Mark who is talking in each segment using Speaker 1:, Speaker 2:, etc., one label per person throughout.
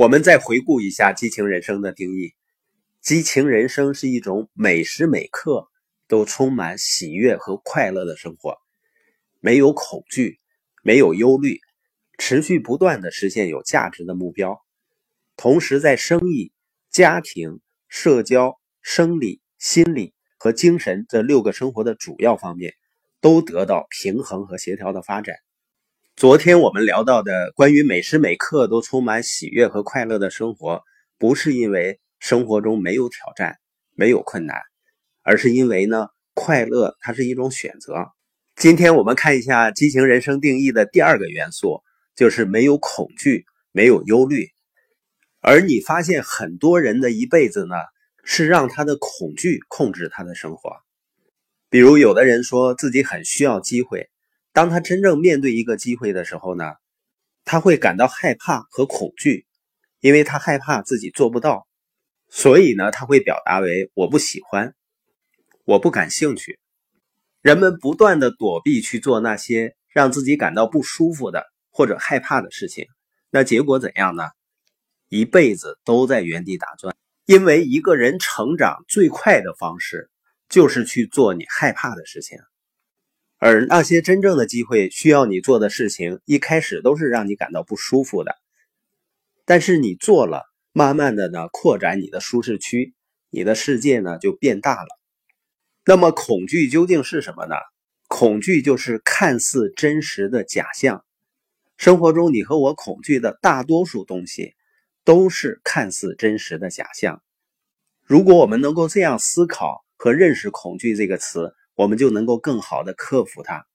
Speaker 1: 我们再回顾一下激情人生的定义：激情人生是一种每时每刻都充满喜悦和快乐的生活，没有恐惧，没有忧虑，持续不断的实现有价值的目标，同时在生意、家庭、社交、生理、心理和精神这六个生活的主要方面都得到平衡和协调的发展。昨天我们聊到的关于每时每刻都充满喜悦和快乐的生活，不是因为生活中没有挑战、没有困难，而是因为呢，快乐它是一种选择。今天我们看一下激情人生定义的第二个元素，就是没有恐惧、没有忧虑。而你发现很多人的一辈子呢，是让他的恐惧控制他的生活。比如有的人说自己很需要机会。当他真正面对一个机会的时候呢，他会感到害怕和恐惧，因为他害怕自己做不到，所以呢，他会表达为我不喜欢，我不感兴趣。人们不断的躲避去做那些让自己感到不舒服的或者害怕的事情，那结果怎样呢？一辈子都在原地打转。因为一个人成长最快的方式，就是去做你害怕的事情。而那些真正的机会需要你做的事情，一开始都是让你感到不舒服的。但是你做了，慢慢的呢，扩展你的舒适区，你的世界呢就变大了。那么恐惧究竟是什么呢？恐惧就是看似真实的假象。生活中你和我恐惧的大多数东西，都是看似真实的假象。如果我们能够这样思考和认识“恐惧”这个词。我们就能够更好的克服它。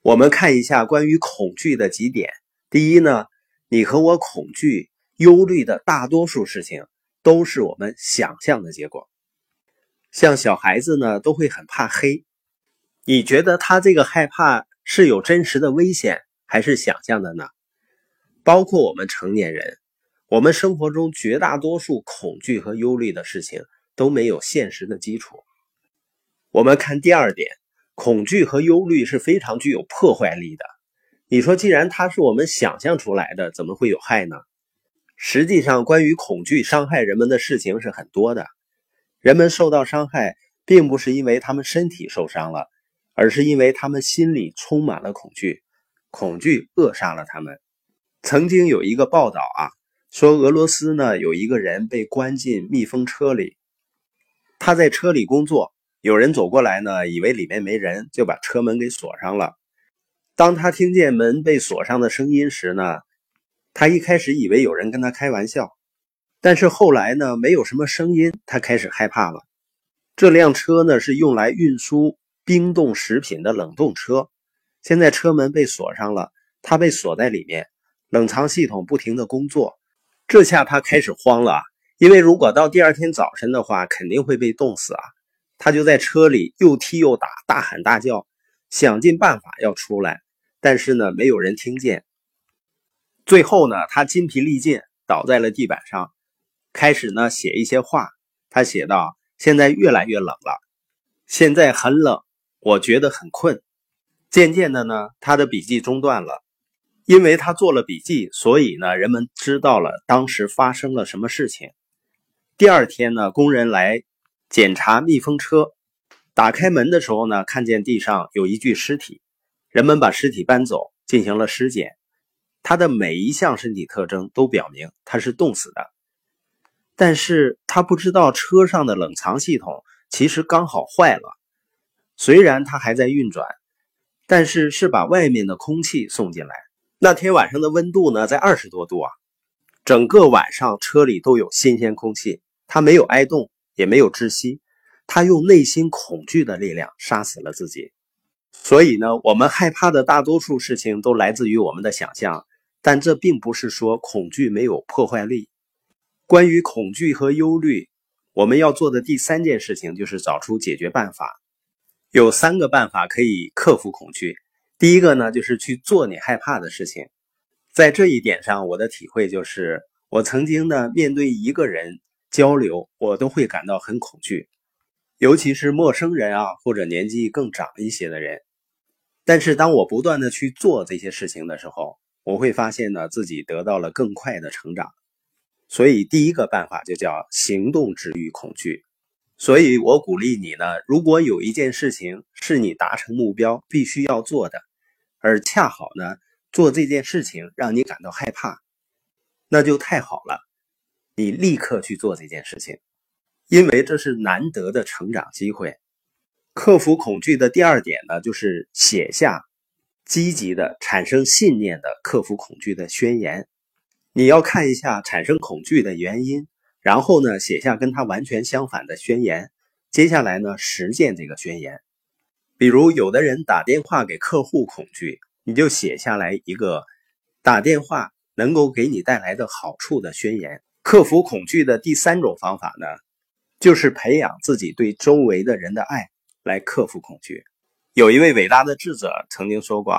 Speaker 1: 我们看一下关于恐惧的几点。第一呢，你和我恐惧、忧虑的大多数事情都是我们想象的结果。像小孩子呢，都会很怕黑。你觉得他这个害怕是有真实的危险，还是想象的呢？包括我们成年人，我们生活中绝大多数恐惧和忧虑的事情都没有现实的基础。我们看第二点，恐惧和忧虑是非常具有破坏力的。你说，既然它是我们想象出来的，怎么会有害呢？实际上，关于恐惧伤害人们的事情是很多的。人们受到伤害，并不是因为他们身体受伤了，而是因为他们心里充满了恐惧，恐惧扼杀了他们。曾经有一个报道啊，说俄罗斯呢有一个人被关进密封车里，他在车里工作。有人走过来呢，以为里面没人，就把车门给锁上了。当他听见门被锁上的声音时呢，他一开始以为有人跟他开玩笑，但是后来呢，没有什么声音，他开始害怕了。这辆车呢是用来运输冰冻食品的冷冻车，现在车门被锁上了，他被锁在里面，冷藏系统不停的工作，这下他开始慌了，因为如果到第二天早晨的话，肯定会被冻死啊。他就在车里又踢又打，大喊大叫，想尽办法要出来，但是呢，没有人听见。最后呢，他筋疲力尽，倒在了地板上，开始呢写一些话。他写道：“现在越来越冷了，现在很冷，我觉得很困。”渐渐的呢，他的笔记中断了，因为他做了笔记，所以呢，人们知道了当时发生了什么事情。第二天呢，工人来。检查密封车，打开门的时候呢，看见地上有一具尸体。人们把尸体搬走，进行了尸检。他的每一项身体特征都表明他是冻死的，但是他不知道车上的冷藏系统其实刚好坏了。虽然它还在运转，但是是把外面的空气送进来。那天晚上的温度呢，在二十多度啊，整个晚上车里都有新鲜空气，他没有挨冻。也没有窒息，他用内心恐惧的力量杀死了自己。所以呢，我们害怕的大多数事情都来自于我们的想象，但这并不是说恐惧没有破坏力。关于恐惧和忧虑，我们要做的第三件事情就是找出解决办法。有三个办法可以克服恐惧。第一个呢，就是去做你害怕的事情。在这一点上，我的体会就是，我曾经呢面对一个人。交流，我都会感到很恐惧，尤其是陌生人啊，或者年纪更长一些的人。但是当我不断的去做这些事情的时候，我会发现呢，自己得到了更快的成长。所以第一个办法就叫行动治愈恐惧。所以我鼓励你呢，如果有一件事情是你达成目标必须要做的，而恰好呢做这件事情让你感到害怕，那就太好了，你立刻去做这件事情，因为这是难得的成长机会。克服恐惧的第二点呢，就是写下积极的、产生信念的克服恐惧的宣言。你要看一下产生恐惧的原因。然后呢，写下跟它完全相反的宣言。接下来呢，实践这个宣言。比如，有的人打电话给客户恐惧，你就写下来一个打电话能够给你带来的好处的宣言。克服恐惧的第三种方法呢，就是培养自己对周围的人的爱来克服恐惧。有一位伟大的智者曾经说过：“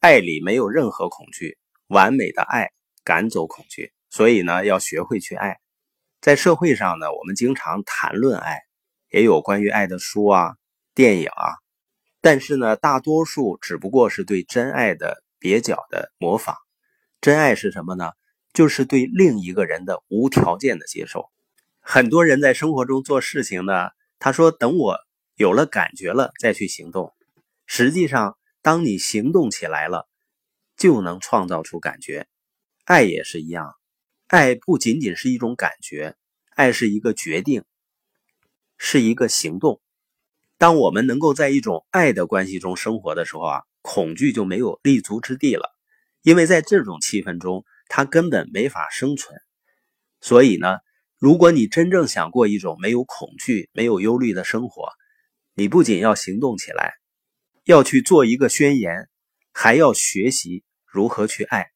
Speaker 1: 爱里没有任何恐惧，完美的爱赶走恐惧。”所以呢，要学会去爱。在社会上呢，我们经常谈论爱，也有关于爱的书啊、电影啊，但是呢，大多数只不过是对真爱的蹩脚的模仿。真爱是什么呢？就是对另一个人的无条件的接受。很多人在生活中做事情呢，他说等我有了感觉了再去行动。实际上，当你行动起来了，就能创造出感觉。爱也是一样。爱不仅仅是一种感觉，爱是一个决定，是一个行动。当我们能够在一种爱的关系中生活的时候啊，恐惧就没有立足之地了，因为在这种气氛中，他根本没法生存。所以呢，如果你真正想过一种没有恐惧、没有忧虑的生活，你不仅要行动起来，要去做一个宣言，还要学习如何去爱。